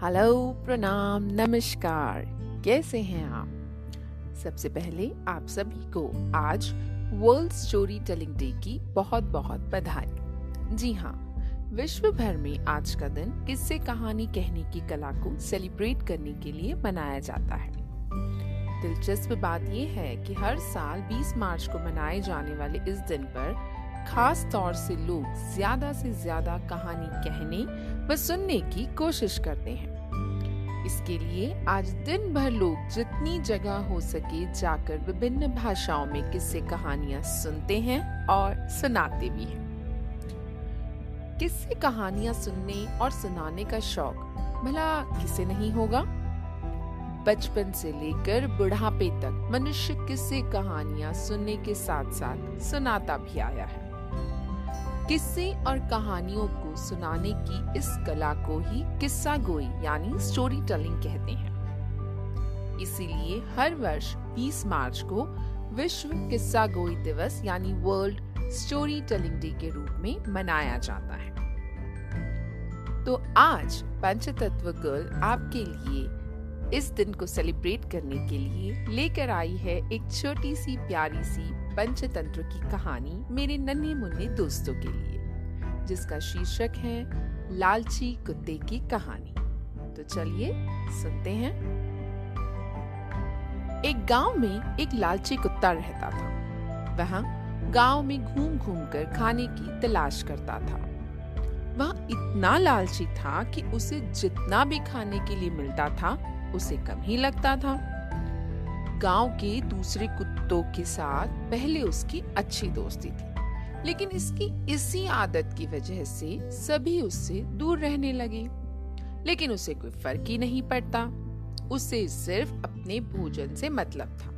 Hello, प्रणाम, नमस्कार। कैसे हैं आप? सबसे पहले आप सभी को आज वर्ल्ड स्टोरी टेलिंग डे की बहुत बहुत बधाई। जी हाँ विश्व भर में आज का दिन किस्से कहानी कहने की कला को सेलिब्रेट करने के लिए मनाया जाता है। दिलचस्प बात यह है कि हर साल 20 मार्च को मनाए जाने वाले इस दिन पर खास तौर से लोग ज़्यादा से ज़्यादा कहानी कहने व सुनने की कोशिश करते हैं। इसके लिए आज दिन भर लोग जितनी जगह हो सके जाकर विभिन्न भाषाओं में किस्से कहानियाँ सुनते हैं और सुनाते भी हैं। किस्से कहानियाँ सुनने और सुनाने का शौक भला किसे नहीं होगा? बचपन से लेकर बुढ़ापे तक मनुष्य किस्से कहानियाँ सुनने के साथ साथ सुनाता भी आया है। किस्से और कहानियों को सुनाने की इस कला को ही किस्सा गोई, यानी स्टोरी टेलिंग कहते हैं। इसीलिए हर वर्ष 20 मार्च को विश्व किस्सा गोई दिवस, यानी वर्ल्ड स्टोरी टेलिंग डे के रूप में मनाया जाता है। तो आज पंचतत्व गर्ल आपके लिए इस दिन को सेलिब्रेट करने के लिए लेकर आई है एक छोटी सी प्यारी सी पंचतंत्र की कहानी मेरे नन्हे मुन्ने दोस्तों के लिए, जिसका शीर्षक है लालची कुत्ते की कहानी। तो चलिए सुनते हैं। एक गाँव में एक लालची कुत्ता रहता था। वह गाँव में घूम घूम कर खाने की तलाश करता था। वह इतना लालची था कि उसे जितना भी खाने के लिए मिलता था उसे कम ही लगता था। गाँव के दूसरे कुत्तों के साथ पहले उसकी अच्छी दोस्ती थी, लेकिन इसकी इसी आदत की वजह से सभी उससे दूर रहने लगे। लेकिन उसे कोई फ़र्क ही नहीं पड़ता। उसे सिर्फ़ अपने भोजन से मतलब था।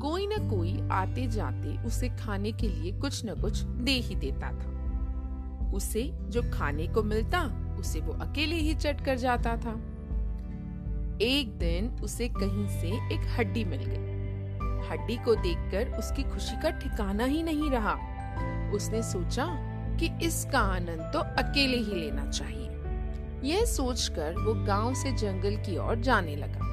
कोई न कोई आते जाते उसे खाने के लिए कुछ न कुछ दे ही देता था। उसे जो खाने को मिलता, उसे वो अकेले ही चट कर जाता था। एक दिन उसे कहीं से एक हड्डी मिल गई। हड्डी को देखकर उसकी खुशी का ठिकाना ही नहीं रहा। उसने सोचा कि इसका आनंद तो अकेले ही लेना चाहिए। यह सोचकर वो गाँव से जंगल की ओर जाने लगा।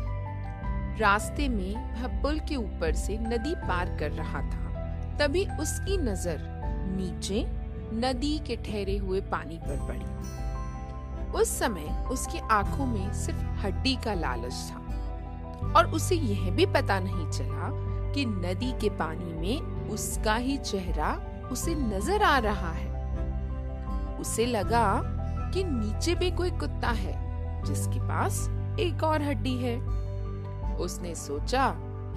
रास्ते में वह के ऊपर से नदी पार कर रहा था। तभी उसकी नज़र नीचे नदी के ठहरे हुए पानी पर पड़ी। उस समय उसकी आँखों में सिर्फ़ हड्डी का लालच था। और उसे यह भी पता नहीं चला कि नदी के पानी में उसका ही चेहरा उसे नज़र आ रहा है। उसे लगा कि नीचे भी कोई कुत्ता है, जिसके पास एक और हड्डी है। उसने सोचा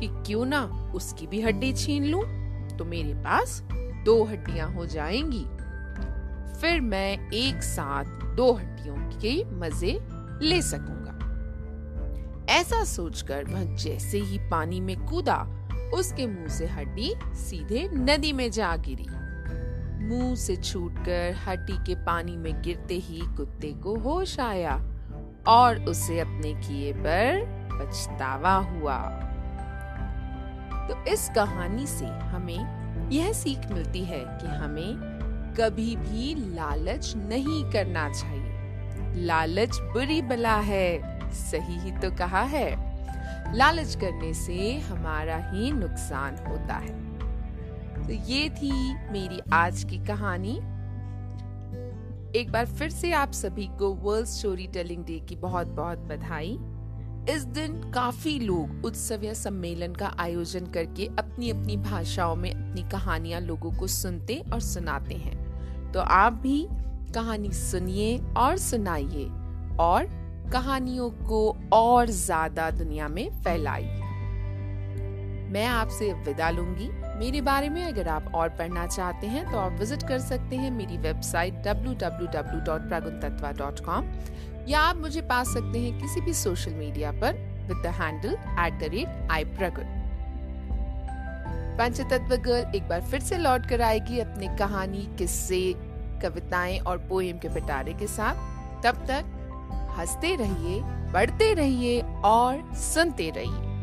कि क्यों ना उसकी भी हड्डी छीन लूँ तो मेरे पास दो हड्डियाँ हो जाएँगी। फिर मैं एक साथ दो हड्डियों के मज़े ले सकूँगा। ऐसा सोचकर वह जैसे ही पानी में कूदा, उसके मुँह से हड्डी सीधे नदी में जा गिरी। मुँह से छूटकर हड्डी के पानी में गिरते ही कुत्ते को होश आया और उसे अपने किए पर पछतावा हुआ। तो इस कहानी से हमें यह सीख मिलती है कि हमें कभी भी लालच नहीं करना चाहिए। लालच बुरी बला है, सही ही तो कहा है। लालच करने से हमारा ही नुकसान होता है। तो ये थी मेरी आज की कहानी। एक बार फिर से आप सभी को वर्ल्ड स्टोरी टेलिंग डे की बहुत बहुत बधाई। इस दिन काफ़ी लोग उत्सव या सम्मेलन का आयोजन करके अपनी अपनी भाषाओं में अपनी कहानियाँ लोगों को सुनते और सुनाते हैं। तो आप भी कहानी सुनिए और सुनाइए और कहानियों को और ज़्यादा दुनिया में फैलाइए। मैं आपसे विदा लूँगी। मेरे बारे में अगर आप और पढ़ना चाहते हैं तो आप विज़िट कर सकते हैं मेरी वेबसाइट www.praguntatva.com या आप मुझे पा सकते हैं किसी भी सोशल मीडिया पर with the handle at the rate I Pragun Panchtatva girl एक बार फिर से लौट कर आएगी अपनी कहानी, किस्से, कविताएँ और पोएम के पिटारे के साथ। तब तक हँसते रहिए पढ़ते रहिए और सुनते रहिए।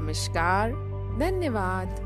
नमस्कार, धन्यवाद।